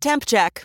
Temp check.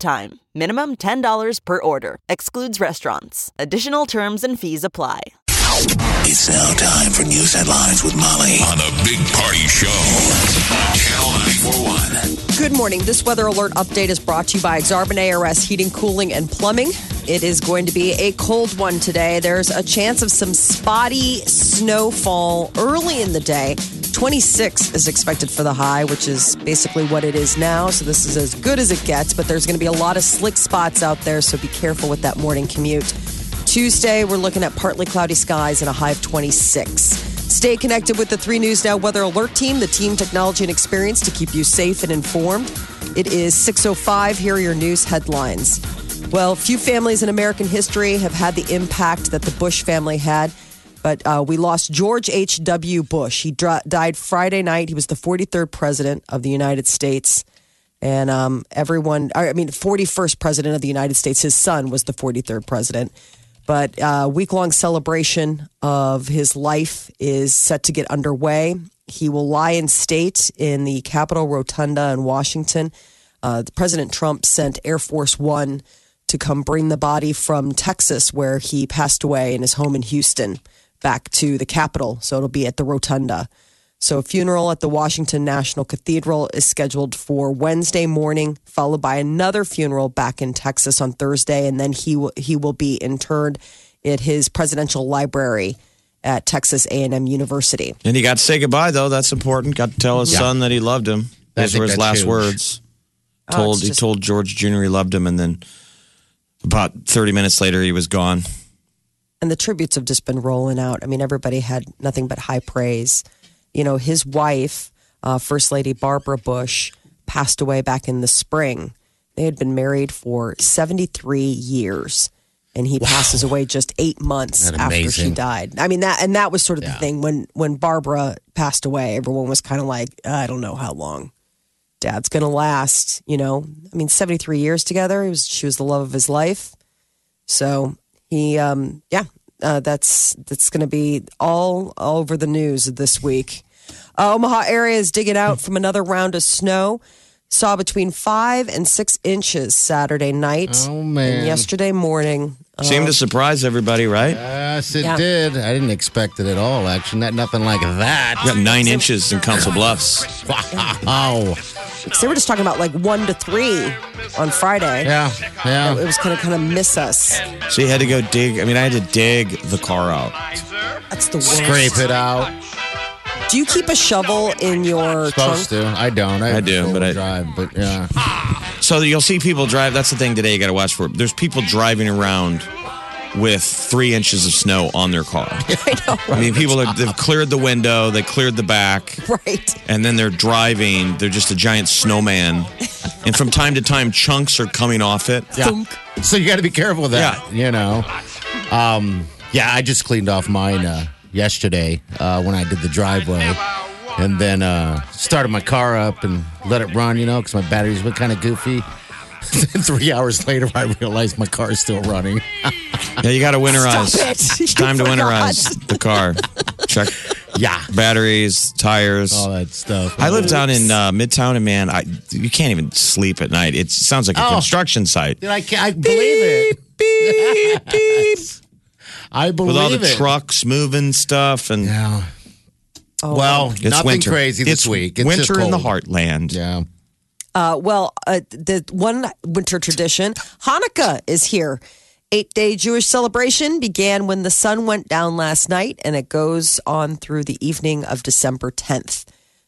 time. Minimum $10 per order. Excludes restaurants. Additional terms and fees apply. It's now time for news headlines with Molly on the Big Party Show. Channel 941. Good morning. This weather alert update is brought to you by Exarban ARS Heating, Cooling, and Plumbing. It is going to be a cold one today. There's a chance of some spotty snowfall early in the day. 26 is expected for the high, which is basically what it is now. So this is as good as it gets, but there's going to be a lot of slick spots out there. So be careful with that morning commute. Tuesday, we're looking at partly cloudy skies and a high of 26. Stay connected with the 3 News Now Weather Alert Team, the team, technology, and experience to keep you safe and informed. It is 6.05. Here are your news headlines. Well, few families in American history have had the impact that the Bush family had. But uh, we lost George H.W. Bush. He dr- died Friday night. He was the 43rd president of the United States. And um, everyone, I mean, 41st president of the United States. His son was the 43rd president. But uh, week long celebration of his life is set to get underway. He will lie in state in the Capitol Rotunda in Washington. Uh, President Trump sent Air Force One to come bring the body from Texas, where he passed away in his home in Houston, back to the Capitol. So it'll be at the Rotunda. So a funeral at the Washington National Cathedral is scheduled for Wednesday morning, followed by another funeral back in Texas on Thursday, and then he will he will be interred at his presidential library at Texas A&M University. And he got to say goodbye, though. That's important. Got to tell his son that he loved him. Those were his last huge. words. Oh, Told it's he told George Jr. he loved him, and then about thirty minutes later he was gone. And the tributes have just been rolling out. I mean, everybody had nothing but high praise. You know, his wife, uh, First Lady Barbara Bush, passed away back in the spring. They had been married for 73 years. And he passes away just eight months after she died. I mean that, and that was sort of the thing when when Barbara passed away. Everyone was kind of like, I don't know how long Dad's gonna last. You know, I mean, seventy three years together. He was she was the love of his life. So he, um, yeah, uh, that's that's going to be all over the news this week. Uh, Omaha area is digging out from another round of snow. Saw between five and six inches Saturday night Oh, man. and yesterday morning. Seemed to um, surprise everybody, right? Yes, it Yeah. did. I didn't expect it at all, actually. Not, nothing like that. We got nine inches in Council Bluffs. Wow. They were just talking about like one to three on Friday. Yeah, It yeah. was going to kind of miss us. So you had to go dig. I mean, I had to dig the car out. That's the worst. Scrape it out. Do you keep a shovel in your Supposed trunk? to. I don't. I, I do, but I- drive. But yeah, So you'll see people drive. That's the thing today. You got to watch for. There's people driving around with three inches of snow on their car. I know, I mean, people are, they've cleared the window, they cleared the back, right? and then they're driving. They're just a giant snowman, and from time to time, chunks are coming off it. yeah. So you got to be careful with that. Yeah. You know. Um. Yeah, I just cleaned off mine uh, yesterday uh, when I did the driveway, and then uh, started my car up and let it run. You know, because my batteries were kind of goofy. Three hours later, I realized my car is still running. Yeah, you got to winterize. It. It's time to winterize the car. Check Yeah, batteries, tires. all that stuff. I live down in uh, Midtown, and man, I you can't even sleep at night. It sounds like a Oh. construction site Dude, I can't. I believe it. I believe with all the it. trucks moving stuff, and Yeah. Oh, well, it's nothing winter. crazy this it's week. It's winter just in the heartland. Yeah. Uh, well, uh, the one winter tradition, Hanukkah, is here. Eight day Jewish celebration began when the sun went down last night, and it goes on through the evening of December 10th.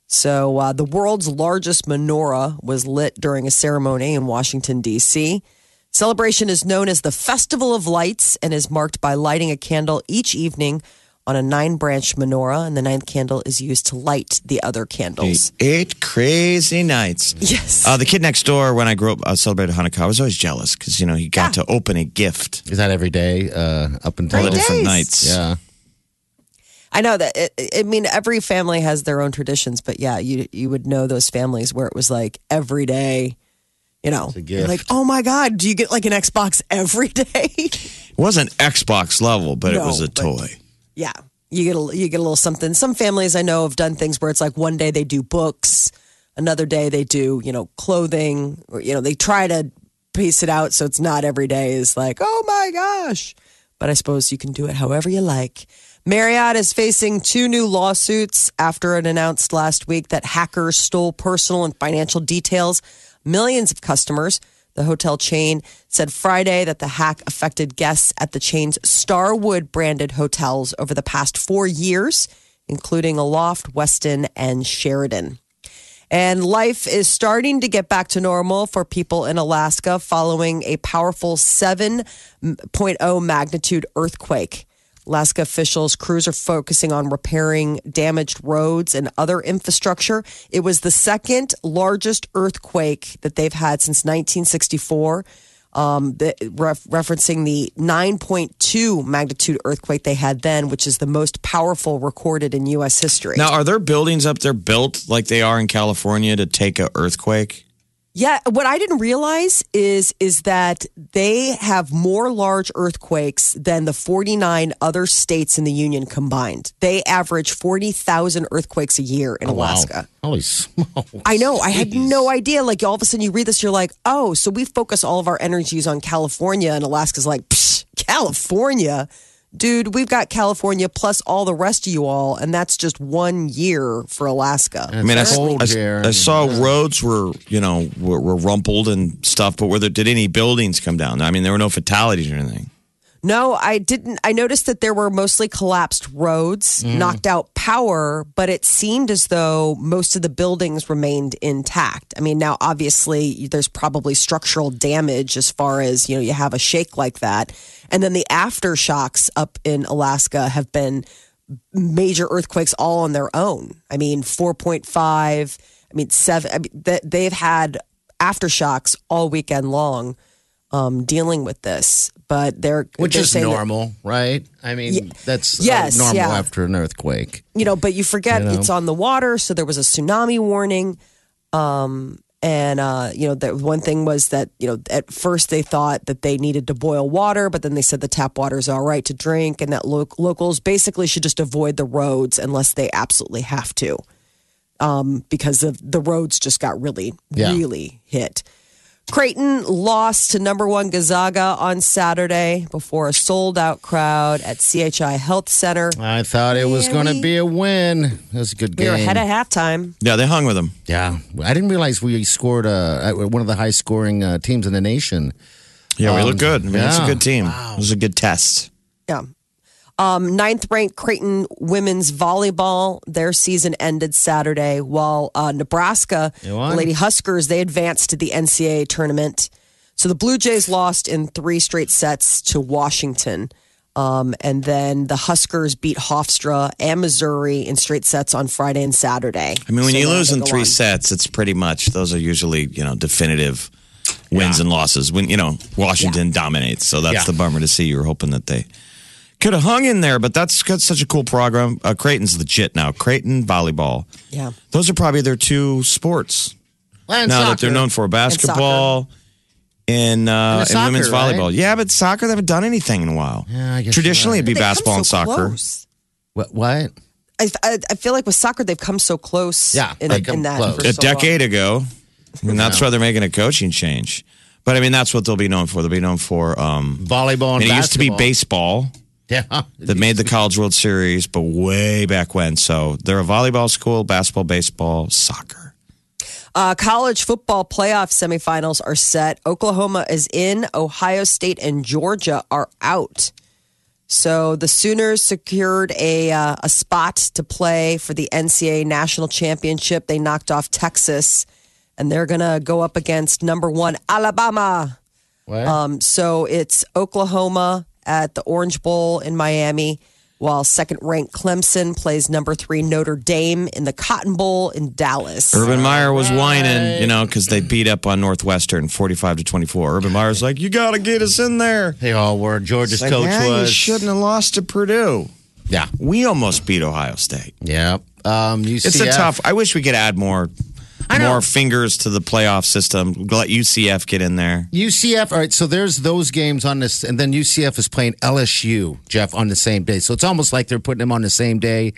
So, uh, the world's largest menorah was lit during a ceremony in Washington, D.C. Celebration is known as the Festival of Lights and is marked by lighting a candle each evening on a nine branch menorah, and the ninth candle is used to light the other candles. Eight crazy nights. Yes. Uh, the kid next door, when I grew up, uh, celebrated Hanukkah. I was always jealous because you know he got to open a gift Is that every day uh, up until all the different days. nights. Yeah. I know that. It, I mean, every family has their own traditions, but yeah, you you would know those families where it was like every day. You know, like oh my god, do you get like an Xbox every day? It wasn't Xbox level, but it was a toy. yeah, you get a, you get a little something. Some families I know have done things where it's like one day they do books, another day they do you know clothing, or you know they try to piece it out so it's not every day is like oh my gosh. But I suppose you can do it however you like. Marriott is facing two new lawsuits after it announced last week that hackers stole personal and financial details millions of customers. The hotel chain said Friday that the hack affected guests at the chain's Starwood branded hotels over the past four years, including Aloft, Westin, and Sheraton. And life is starting to get back to normal for people in Alaska following a powerful 7.0 magnitude earthquake. Alaska officials, crews are focusing on repairing damaged roads and other infrastructure. It was the second largest earthquake that they've had since 1964. Um, the, ref, referencing the 9.2 magnitude earthquake they had then, which is the most powerful recorded in U.S. history. Now, are there buildings up there built like they are in California to take a earthquake? Yeah, what I didn't realize is is that they have more large earthquakes than the 49 other states in the union combined. They average 40,000 earthquakes a year in oh, Alaska. Wow. Holy smokes. I know. I had no idea. Like all of a sudden you read this, you're like, oh, so we focus all of our energies on California, and Alaska's like, Psh, California, dude. We've got California plus all the rest of you all, and that's just one year for Alaska. I mean, I, cold I- here. I saw uh, roads were, you know, were, were rumpled and stuff, but were there, did any buildings come down? I mean, there were no fatalities or anything. No, I didn't. I noticed that there were mostly collapsed roads, mm. knocked out power, but it seemed as though most of the buildings remained intact. I mean, now obviously there's probably structural damage as far as, you know, you have a shake like that. And then the aftershocks up in Alaska have been major earthquakes all on their own. I mean, 4.5, I mean, seven, I mean, they've had aftershocks all weekend long um, dealing with this, but they're Which they're is saying that- normal, right? I mean, that's uh, Yes, normal yeah. after an earthquake. you know, but you forget You know? it's on the water, so there was a tsunami warning. Um, and uh, you know, the one thing was that you know at first they thought that they needed to boil water, but then they said the tap water is all right to drink, and that lo- locals basically should just avoid the roads unless they absolutely have to, um, because of the roads just got really, Yeah. really hit. Creighton lost to number one Gonzaga on Saturday before a sold out crowd at CHI Health Center. I thought it was going to be a win. It was a good We game. were ahead at halftime. Yeah, they hung with them. yeah, I didn't realize we scored uh, one of the high scoring uh, teams in the nation. Yeah, we Um, look good. I mean, it's a good team. It was a good test. Yeah. Um, ninth ranked Creighton women's volleyball, their season ended Saturday, while uh, Nebraska, They the won. Lady Huskers, they advanced to the NCAA tournament. So the Blue Jays lost in three straight sets to Washington. Um, and then the Huskers beat Hofstra and Missouri in straight sets on Friday and Saturday. I mean, when So you lose in three on. sets, it's pretty much those are usually you know definitive wins and losses. When you know Washington dominates, so that's Yeah. the bummer to see. You were hoping that they could have hung in there, but that's got such a cool program. Uh, Creighton's legit now. Creighton volleyball. Yeah. Those are probably their two sports And now that they're known for basketball and, uh, And and, women's volleyball. right? Yeah, but soccer they haven't done anything in a while. Yeah, I guess Traditionally, you're it'd be They come basketball and soccer. close. What? what? I, I, I feel like with soccer, they've come so close. Yeah, in, they come in that close. for a so long. decade ago. And mean, that's why they're making a coaching change. But I mean, that's what they'll be known for. They'll be known for. Um, Volleyball and and it used to be baseball Yeah. that made the College World Series, but way back when. So they're a volleyball school, basketball, baseball, soccer. Uh, college football playoff semifinals are set. Oklahoma is in. Ohio State and Georgia are out. So the Sooners secured a uh, a spot to play for the NCAA national championship. They knocked off Texas, and they're gonna go up against number one Alabama. What? Um, so it's Oklahoma at the Orange Bowl in Miami while second ranked Clemson plays number three Notre Dame in the Cotton Bowl in Dallas. Urban Meyer was whining, you know, because they beat up on Northwestern 45 to 24. Urban Meyer's like, you got to get us in there. They all were. Georgia's Like, coach "Yeah, You was. shouldn't have lost to Purdue. Yeah. We almost beat Ohio State. Yeah. Um, UCF. It's a tough. I wish we could add more, I know. more fingers to the playoff system. Let UCF get in there. UCF. All right, so there's those games on this, and then UCF is playing LSU, Jeff, on the same day. So it's almost like they're putting them on the same day.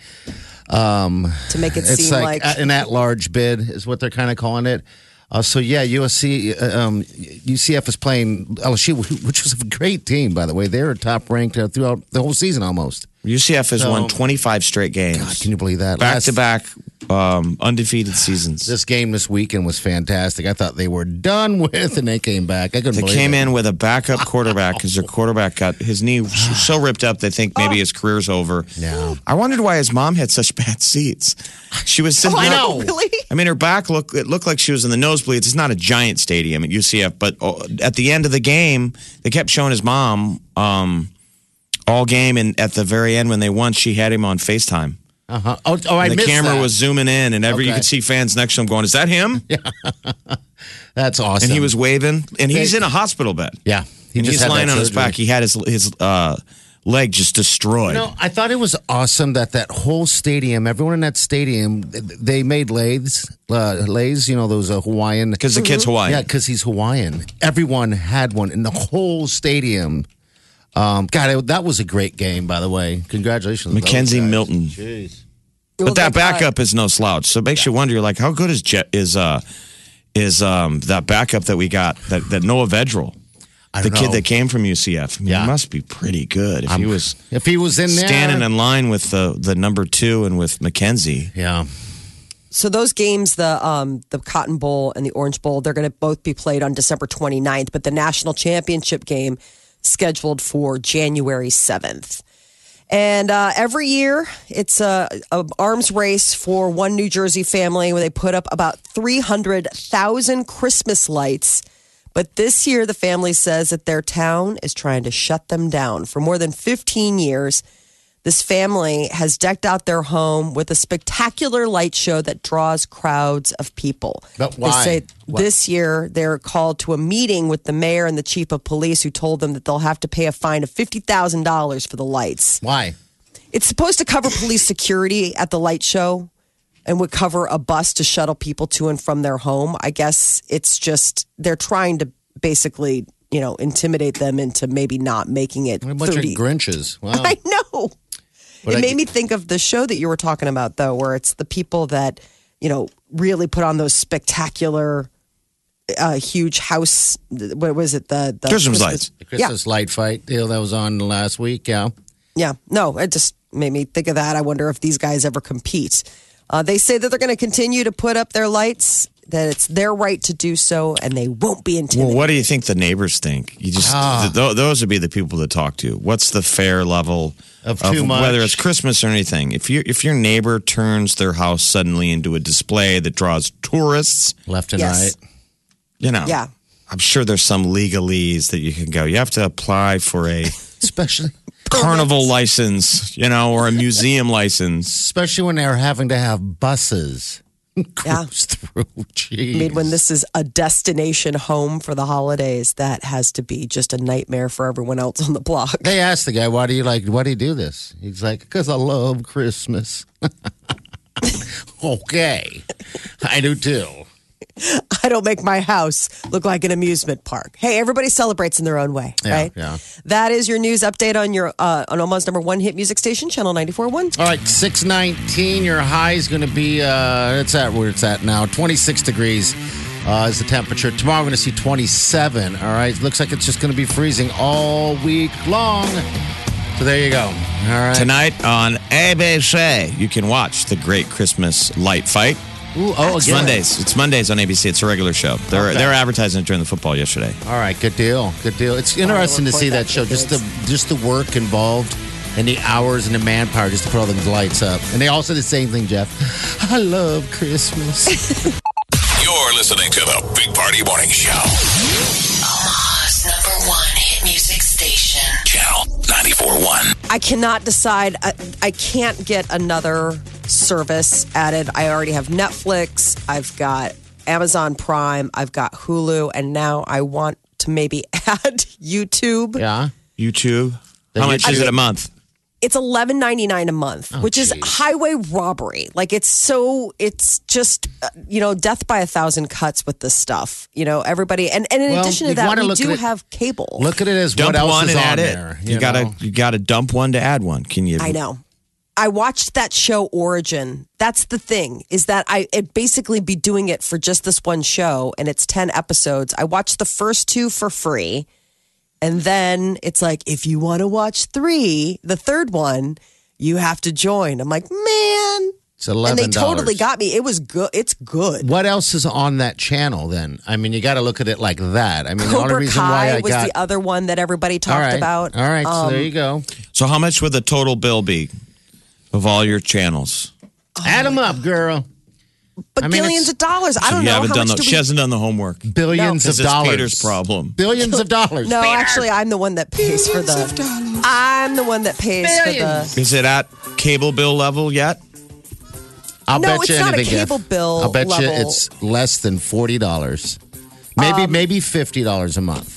to make it It's seem like, like, an at-large bid is what they're kind of calling it. Uh, so yeah, USC, uh, um, UCF is playing LSU, which was a great team, by the way. They were top ranked uh, throughout the whole season almost. UCF has So- won 25 straight games. God, can you believe that? back Last- to back um, undefeated seasons. This game this weekend was fantastic. I thought they were done with, and they came back. I couldn't They believe came it. in with a backup quarterback because their quarterback got his knee so ripped up they think maybe his career's over. Yeah. I wondered why his mom had such bad seats. She was sitting. Oh, I know. really? I mean, her back looked it looked like she was in the nosebleeds. It's not a giant stadium at UCF, but oh, at the end of the game, they kept showing his mom um, all game, and at the very end when they won, she had him on Facetime. Uh-huh. Oh, oh, I And the missed camera that. was zooming in, and every you Okay. could see fans next to him going, "Is that him?" Yeah, That's awesome. And he was waving, and he's in a hospital bed. yeah. He and just he's had that lying on his surgery. back. He had his his uh, leg just destroyed. No, I thought it was awesome that that whole stadium, everyone in that stadium, they made lathes, uh, leis, you know, those uh, Hawaiian. because the kid's Hawaiian. Yeah, because he's Hawaiian. Everyone had one in the whole stadium. Um, God, it, that was a great game, by the way. Congratulations, McKenzie. Milton. Jeez. Well, But that backup is no slouch. So it makes you wonder. You're like, how good is Jet is uh is um that backup that we got that that Noah Vedral, the don't kid that came from UCF. I mean, Yeah. he must be pretty good if he was If he was in there, standing in line with the the number two and with McKenzie. yeah, So those games, the um, the Cotton Bowl and the Orange Bowl, they're going to both be played on December 29th, but the national championship game scheduled for January 7th. And uh, every year, it's a, a arms race for one New Jersey family where they put up about 300,000 Christmas lights. But this year, the family says that their town is trying to shut them down. For more than 15 years, this family has decked out their home with a spectacular light show that draws crowds of people. But why? They say What? this year they're called to a meeting with the mayor and the chief of police who told them that they'll have to pay a fine of $50,000 for the lights. why? It's supposed to cover police security at the light show and would cover a bus to shuttle people to and from their home. I guess it's just they're trying to basically, you know, intimidate them into maybe not making it A bunch 30 of Grinches. Wow. I know. But it I- made me think of the show that you were talking about, though, where it's the people that you know really put on those spectacular, uh, huge house. What was it? The, the Christmas lights. the Christmas light fight deal that was on last week. Yeah. Yeah, no, it just made me think of that. I wonder if these guys ever compete. Uh, they say that they're going to continue to put up their lights. That it's their right to do so, and they won't be Well, what do you think the neighbors think? You just Ah. th- those would be the people to talk to. What's the fair level Of too much. whether it's Christmas or anything? If you if your neighbor turns their house suddenly into a display that draws tourists, Left and Yes. right. you know, Yeah. I'm sure there's some legalese that you can go. You have to apply for a Especially carnival license, you know, or a museum license. especially when they're having to have buses Yeah. through. Jeez. I mean, when this is a destination home for the holidays, that has to be just a nightmare for everyone else on the block. they asked the guy, "Why do you like? Why do you do this?" He's like, "Because I love Christmas." okay, I do too. I don't make my house look like an amusement park. Hey, everybody celebrates in their own way, Yeah, right? yeah. That is your news update on your uh, on almost number one hit music station, Channel 94.1. All right, six nineteen. Your high is going to be. Uh, it's at where it's at now. Twenty six degrees uh, is the temperature. Tomorrow we're going to see twenty seven. All right, looks like it's just going to be freezing all week long. So there you go. All right. Tonight on ABC, you can watch the Great Christmas Light Fight. Ooh, oh, It's again. Mondays. It's Mondays on ABC. It's a regular show. They're Okay. they're advertising it during the football yesterday. All right, good deal. Good deal. It's interesting to see that that show. Just the just the work involved and the hours and the manpower just to put all the lights up. And they all say the same thing, Jeff. I love Christmas. You're listening to the Big Party Morning Show. Omaha's number one hit music station. Channel 94.1. I cannot decide. I, I can't get another service added. I already have Netflix. I've got Amazon Prime. I've got Hulu, and now I want to maybe add YouTube. Yeah. YouTube. The How much is it a month? It's eleven ninety nine a month, which is highway robbery. Like it's so, it's just uh, you know death by a thousand cuts with this stuff. You know everybody, and, and in Well, addition to that, wanna we do at it- have cable. Look at it as Dump what else one is and on add there. it. You, gotta you gotta dump one to add one. Can you? I know. I watched that show Origin. That's the thing is that I it basically be doing it for just this one show and it's 10 episodes. I watched the first two for free. And then it's like if you want to watch 3, the third one, you have to join. I'm like, "Man." It's eleven And they totally got me. It was good. It's good. What else is on that channel then? I mean, you got to look at it like that. I mean, the only Cobra reason Kai why I was got the other one that everybody talked all right, about. All right, so there Um, you go. So how much would the total bill be of all your channels? Add them up, girl. But I mean, billions it's- of dollars. I don't you know haven't how done much the, do she hasn't done the homework. Billions This of is dollars. Peter's problem. Billions of dollars. No, Peter. actually, I'm the one that pays for the. I'm the one that pays for the. Is it at cable bill level yet? I'll No, bet it's you not a anything. cable Jeff. bill I'll bet you level. Um, it's less than forty dollars. Maybe maybe fifty dollars a month.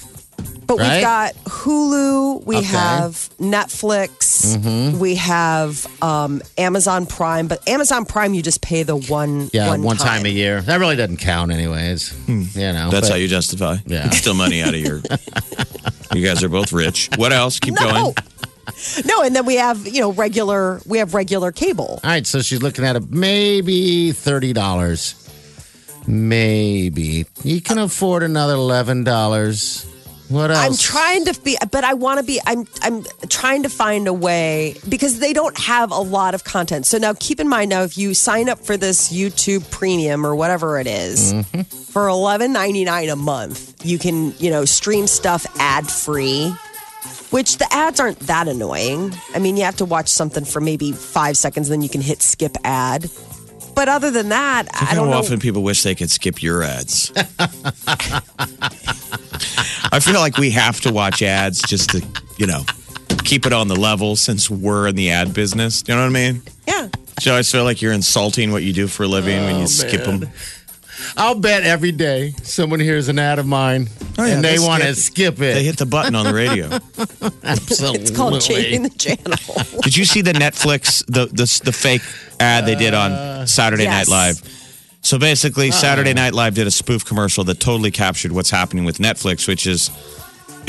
But Right? we've got Hulu, we Okay. Mm-hmm. have Netflix, we have um, Amazon Prime. But Amazon Prime, you just pay the one. Yeah, one, one, time. a year. That really doesn't count, anyways. You know, Hmm. That's but- how you justify. Yeah. It's still money out of your. you guys are both rich. What else? Keep No, going. no, and then we have you know regular. We have regular cable. All right, so she's looking at it maybe thirty dollars. Maybe you can afford another eleven dollars. What else? I'm trying to be, but I want to be. I'm I'm trying to find a way because they don't have a lot of content. So now, keep in mind now, if you sign up for this YouTube Premium or whatever it is, Mm-hmm. for eleven ninety nine a month, you can you know stream stuff ad free. Which the ads aren't that annoying. I mean, you have to watch something for maybe five seconds, then you can hit skip ad. But other than that, I don't know. often people wish they could skip your ads? I feel like we have to watch ads just to, you know, keep it on the level since we're in the ad business. You know what I mean? Yeah. So I always feel like you're insulting what you do for a living when you oh, skip them. I'll bet every day someone hears an ad of mine Oh, yeah, and they, they want to skip- skip it. They hit the button on the radio. Absolutely. It's called changing the channel. Did you see the Netflix the the, the fake ad they did on Saturday yes. Night Live? So basically, Saturday Night Live did a spoof commercial that totally captured what's happening with Netflix, which is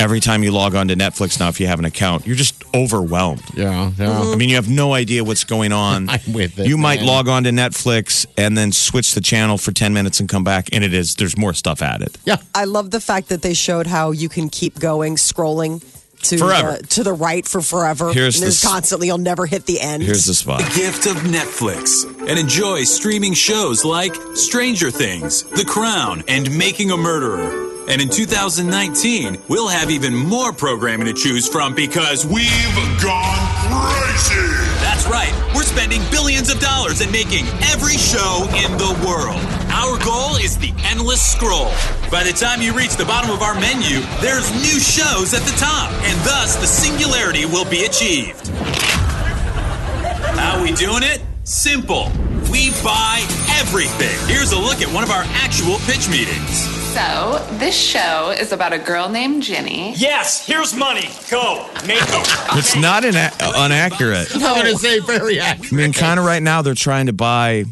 every time you log on to Netflix now, if you have an account, you're just overwhelmed. Yeah, yeah. Mm-hmm. I mean, you have no idea what's going on. I'm with it, You might man. log on to Netflix and then switch the channel for 10 minutes and come back, and it is there's more stuff added. Yeah. I love the fact that they showed how you can keep going, scrolling to Forever. The, to the right for forever. Here's and there's the constantly, you'll never hit the end. Here's the spot. The gift of Netflix and enjoy streaming shows like Stranger Things, The Crown, and Making a Murderer. And in 2019, we'll have even more programming to choose from because we've Gone crazy. That's right. We're spending billions of dollars and making every show in the world. Our goal is the endless scroll. By the time you reach the bottom of our menu, there's new shows at the top, and thus the singularity will be achieved. How we doing it? Simple. We buy everything. Here's a look at one of our actual pitch meetings. So, this show is about a girl named Jenny. Yes, here's money. Go. Make It's not ina- inaccurate. I'm going to say very accurate. I mean, kind of right now, they're trying to buy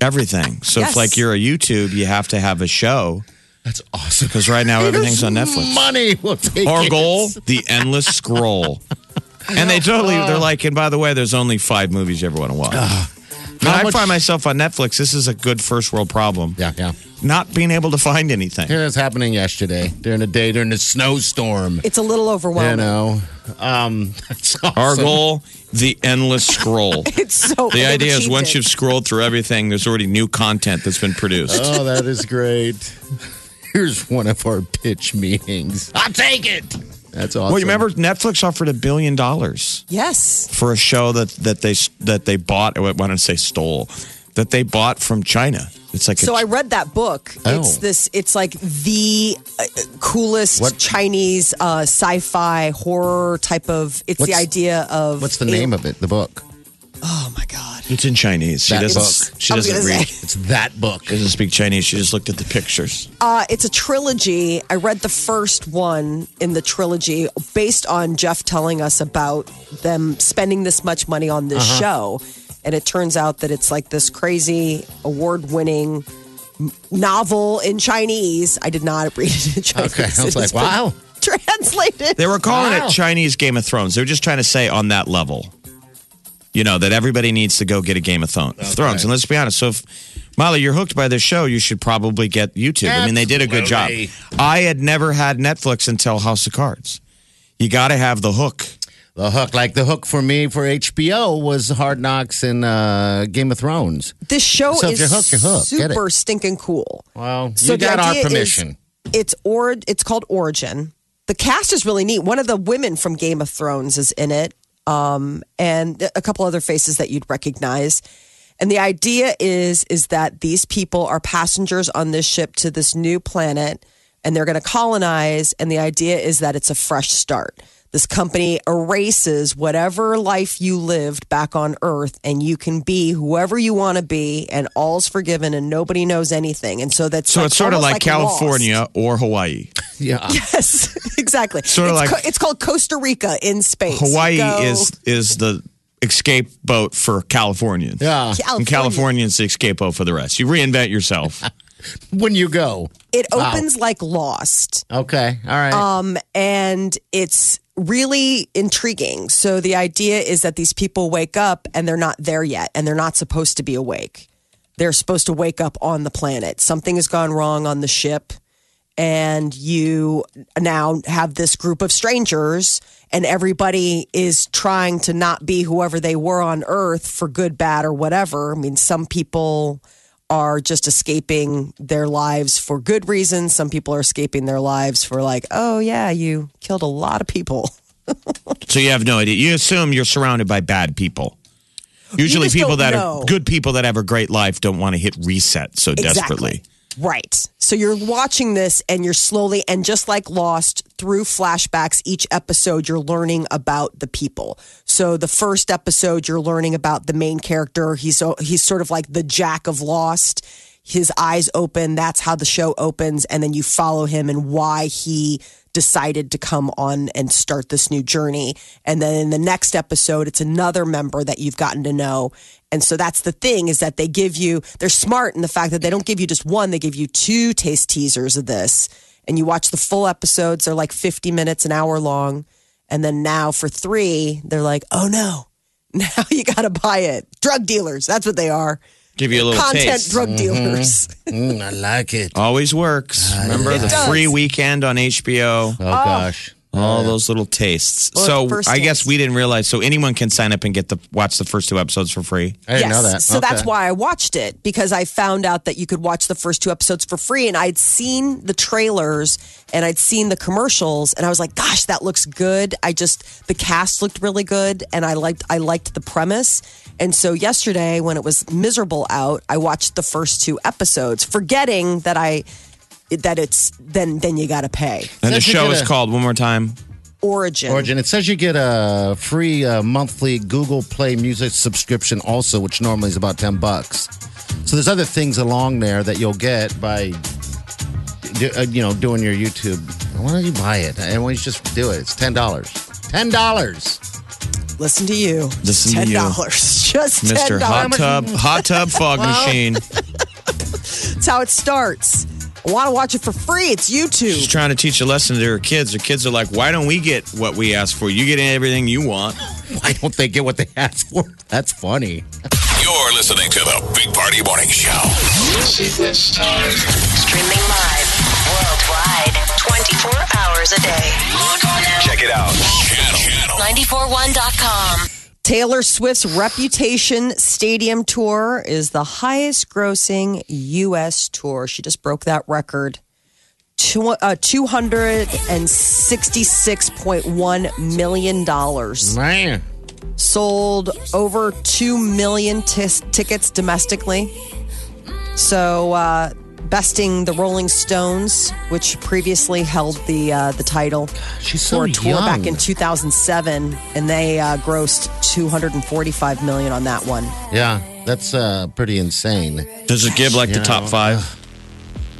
everything. So Yes. if like you're a YouTube, you have to have a show That's awesome. because right now everything's on Netflix. Money will take Our it. goal, the endless scroll. And they totally, they're like, and by the way, there's only five movies you ever want to watch. And How I much- find myself on Netflix. This is a good first world problem. Yeah, yeah. Not being able to find anything. Here was happening yesterday during the day during the snowstorm. it's a little overwhelming. You know, um, that's awesome. Our goal, the endless scroll. It's so The idea is once you've scrolled through everything, there's already new content that's been produced. Oh, that is great. Here's one of our pitch meetings. I'll take it. That's awesome. Well, you remember Netflix offered a billion dollars Yes. for a show that that they that they bought. I want to say stole that they bought from China. It's like So a, I read that book. Oh. It's this. It's like the uh, coolest What- Chinese uh, sci-fi horror type of. It's the idea of What's the name of it? The book. Oh my god! it's in Chinese. She That doesn't. book. She I was doesn't gonna read. say. It's that book. Doesn't speak Chinese. She just looked at the pictures. Uh, it's a trilogy. I read the first one in the trilogy based on Jeff telling us about them spending this much money on this Uh-huh. show. And it turns out that it's like this crazy award winning novel in Chinese. I did not read it in Chinese. Okay, I was It has like, been wow. Translated. They were calling Wow. it Chinese Game of Thrones. They were just trying to say on that level, you know, that everybody needs to go get a Game of Thron- Thrones. And let's be honest. So, if Molly, you're hooked by this show, you should probably get YouTube. I mean, they did a good job. Absolutely. I had never had Netflix until House of Cards. You got to have the hook. The hook, like the hook for me for HBO was Hard Knocks and uh, Game of Thrones. This show So if is you're hooked, you're hooked. Get it. super stinking cool. Well, So you the got our idea is- permission. it's or it's called Origin. The cast is really neat. One of the women from Game of Thrones is in it, um, and a couple other faces that you'd recognize. And the idea is is that these people are passengers on this ship to this new planet, and they're going to colonize. And the idea is that it's a fresh start. This company erases whatever life you lived back on Earth, and you can be whoever you want to be, and all's forgiven, and nobody knows anything. And so that's So like- it's sort of almost like, Lost. California or Hawaii. Yeah. Yes, exactly. Sort of it's, like- it's called Costa Rica in space. Hawaii Go- is is the escape boat for Californians. Yeah. And Californians the escape boat for the rest. You reinvent yourself. When you go. It Wow. opens like Lost, Okay. All right. um, and it's really intriguing. So the idea is that these people wake up and they're not there yet, and they're not supposed to be awake. They're supposed to wake up on the planet. Something has gone wrong on the ship. And you now have this group of strangers, and everybody is trying to not be whoever they were on Earth for good, bad, or whatever. I mean, some people are just escaping their lives for good reasons. Some people are escaping their lives for, like, oh, yeah, you killed a lot of people. So you have no idea. You assume you're surrounded by bad people. Usually, people that know. are good people that have a great life don't want to hit reset so desperately. Right. So you're watching this and you're slowly, and just like Lost, through flashbacks, each episode, you're learning about the people. So the first episode, you're learning about the main character. He's, he's sort of like the Jack of Lost. His eyes open. That's how the show opens. And then you follow him and why he decided to come on and start this new journey. And then in the next episode, it's another member that you've gotten to know. And so that's the thing is that they give you, they're smart in the fact that they don't give you just one, they give you two taste teasers of this. And you watch the full episodes, they're like 50 minutes, an hour long. And then now for three, they're like, oh no, now you got to buy it. Drug dealers, that's what they are. Give you a little Content taste. drug dealers. Mm, I like it. Always works. Remember the does. free weekend on HBO? Oh, gosh. All those little tastes. Well, so first I guess taste. we didn't realize. So anyone can sign up and get the watch the first two episodes for free. I didn't know that. So that's why I watched it because I found out that you could watch the first two episodes for free. And I'd seen the trailers and I'd seen the commercials and I was like, gosh, that looks good. I just, the cast looked really good and I liked, I liked the premise. And so yesterday when it was miserable out, I watched the first two episodes, forgetting that I, that it's, then, then you got to pay. And the Says you show get is a- called one more time. Origin. Origin. It says you get a free uh, monthly Google Play Music subscription also, which normally is about 10 bucks. So there's other things along there that you'll get by, do, uh, you know, doing your YouTube. Why don't you buy it? And why don't you just do it? It's $10. $10. Listen to you. Listen to $10. you. Just $10. Mr. Hot Tub Hot Tub Fog Machine. That's how it starts. I want to watch it for free. It's YouTube. She's trying to teach a lesson to her kids. Her kids are like, "Why don't we get what we ask for? You get everything you want." Why don't they get what they ask for? That's funny. You're listening to the Big Party Morning Show. Streaming live worldwide 24 hours a day. Log on now. Check it out. Channel. Channel. 941.com. Taylor Swift's Reputation Stadium Tour is the highest grossing U.S. tour. She just broke that record. Two, uh, $266.1 million. Man. Sold over 2 million tis tickets domestically. So, uh, besting the Rolling Stones, which previously held the uh, the title She's so for a tour young. back in 2007, and they uh, grossed 245 million on that one. Yeah, that's uh, pretty insane. Does it give like the You top five?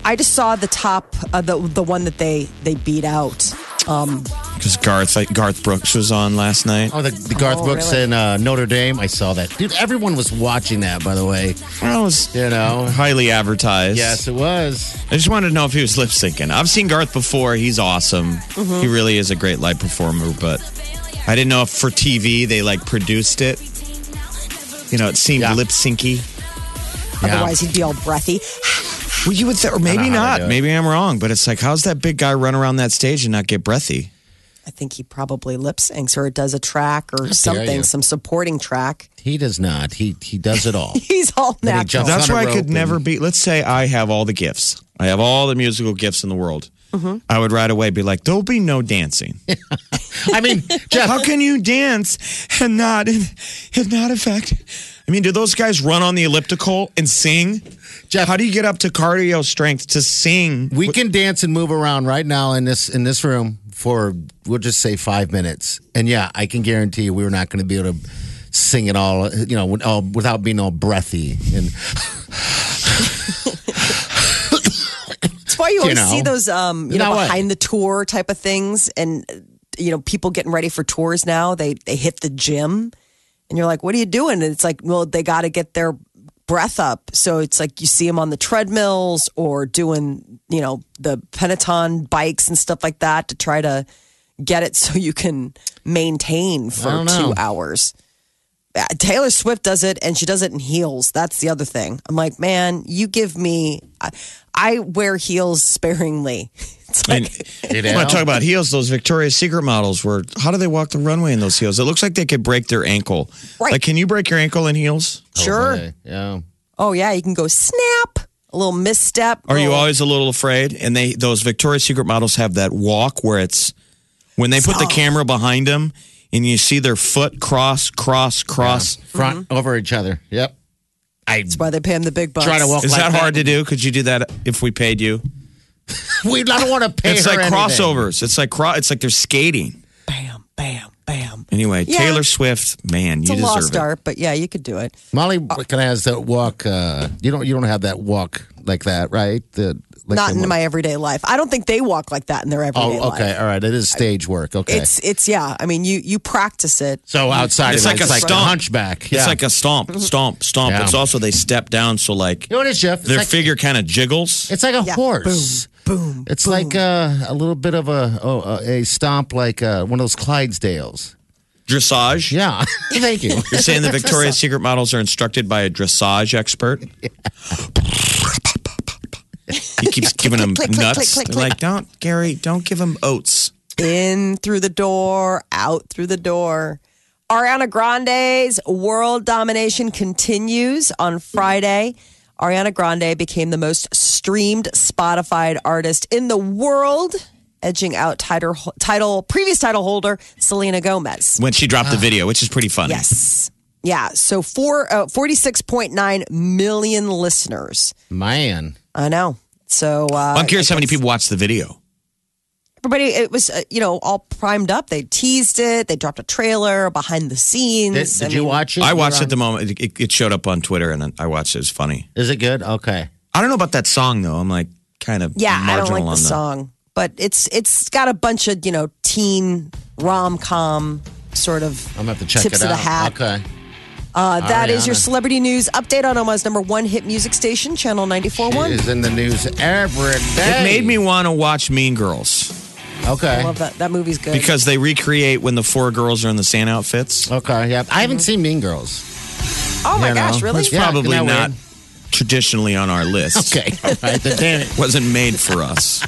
I just saw the top, uh, the the one that they they beat out. Um, Because Garth Garth Brooks was on last night. Oh, the, the Garth Oh, Brooks really? in uh, Notre Dame. I saw that. Dude, everyone was watching that, by the way. That was You know? highly advertised. Yes, it was. I just wanted to know if he was lip syncing. I've seen Garth before. He's awesome. Mm-hmm. He really is a great live performer, but I didn't know if for TV they like produced it. You know, it seemed Yeah. lip syncy. Yeah. Otherwise, he'd be all breathy. Well, you would, th- or maybe not. they do it. Maybe I'm wrong, but it's like, how's that big guy run around that stage and not get breathy? I think he probably lip syncs or does a track or something, some supporting track. He does not. He he does it all. He's all Then he natural. That's on why I rope could never be. Let's say I have all the gifts. I have all the musical gifts in the world. Mm-hmm. I would right away be like, there'll be no dancing. I mean, Jeff, How can you dance and not and not affect? I mean, do those guys run on the elliptical and sing? Jeff- how do you get up to cardio strength to sing? we can dance and move around right now in this in this room for we'll just say five minutes, and yeah, I can guarantee you we're not going to be able to sing it all, you know, all, without being all breathy and That's why you always know. see those, um, you know, No way. behind the tour type of things, and you know, people getting ready for tours now. They they hit the gym, and you're like, "What are you doing?" And it's like, well, they got to get their breath up. So it's like you see them on the treadmills or doing, you know, the Peloton bikes and stuff like that to try to get it so you can maintain for two hours. Uh, Taylor Swift does it and she does it in heels. That's the other thing. I'm like, man, you give me. I, I wear heels sparingly. It's And you I want know? to talk about heels. Those Victoria's Secret models were. How do they walk the runway in those heels? It looks like they could break their ankle. Right. Like, can you break your ankle in heels? sure. Okay, yeah. Oh yeah, you can go snap. A little misstep. Are you always a little afraid? And they those Victoria's Secret models have that walk where it's when they put the camera behind them and you see their foot cross, cross, cross. front over each other. Yep. I That's why they pay him the big bucks. try to walk. Is like that hard to do? Could you do that if we paid you? We I don't want to pay. It's her like anything. crossovers. It's like cro- it's like they're skating. Bam, bam, bam. Anyway, Yeah. Taylor Swift, man, It's you a deserve lost it. art, but yeah, you could do it. Molly can I ask that walk. Uh, you don't. You don't have that walk like that, right? The like Not the- in my everyday life. I don't think they walk like that in their everyday life. Oh, life. okay. All right. It is stage work. Okay. It's it's yeah. I mean, you you practice it. so outside It's of like it, a it's like stomp. a hunchback. It's Yeah. like a stomp, stomp, stomp. Yeah. It's also they step down, so like you know what it is, Jeff? It's their like, figure kind of jiggles. It's like a Yeah. horse. Boom. It's boom. like uh, a little bit of a oh, a stomp, like uh, one of those Clydesdales. Dressage. Yeah. Thank you. You're saying the Victoria's Secret models are instructed by a dressage expert? He keeps giving them click, click, nuts. click, click, They're like, don't, Gary, don't give him oats. in through the door, out through the door. Ariana Grande's world domination continues on Friday. Ariana Grande became the most streamed Spotify artist in the world, edging out title, title previous title holder Selena Gomez. When she dropped the video, which is pretty funny. Yes. Yeah. So four, uh, 46.9 million listeners. Man. I know. So uh, I'm curious how many people watched the video. everybody it was uh, you know all primed up they teased it they dropped a trailer behind the scenes Did, did I you mean, watch it? I watched it the moment it, it, it showed up on Twitter, and I watched it. It was funny. Is it good? Okay. I don't know about that song though. I'm like kind of yeah i don't like on the song but it's it's got a bunch of you know teen rom-com sort of I'm gonna have to check tips it of out. the hat Okay. Uh, that is your celebrity news update on omaha's number one hit music station channel She 94.1 is in the news every day. It made me want to watch Mean Girls Okay. i love that that movie's good because they recreate when the four girls are in the Santa outfits. Okay. Yeah. I haven't seen Mean Girls. oh my you know, gosh really It's Yeah, probably isn't that not traditionally on our list. Okay. All right. Then damn it. Wasn't made for us.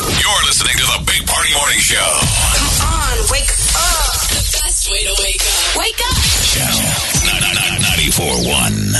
You're listening to the Big Party Morning Show. Come on, wake up. The best way to wake up. Wake up. Channel 941.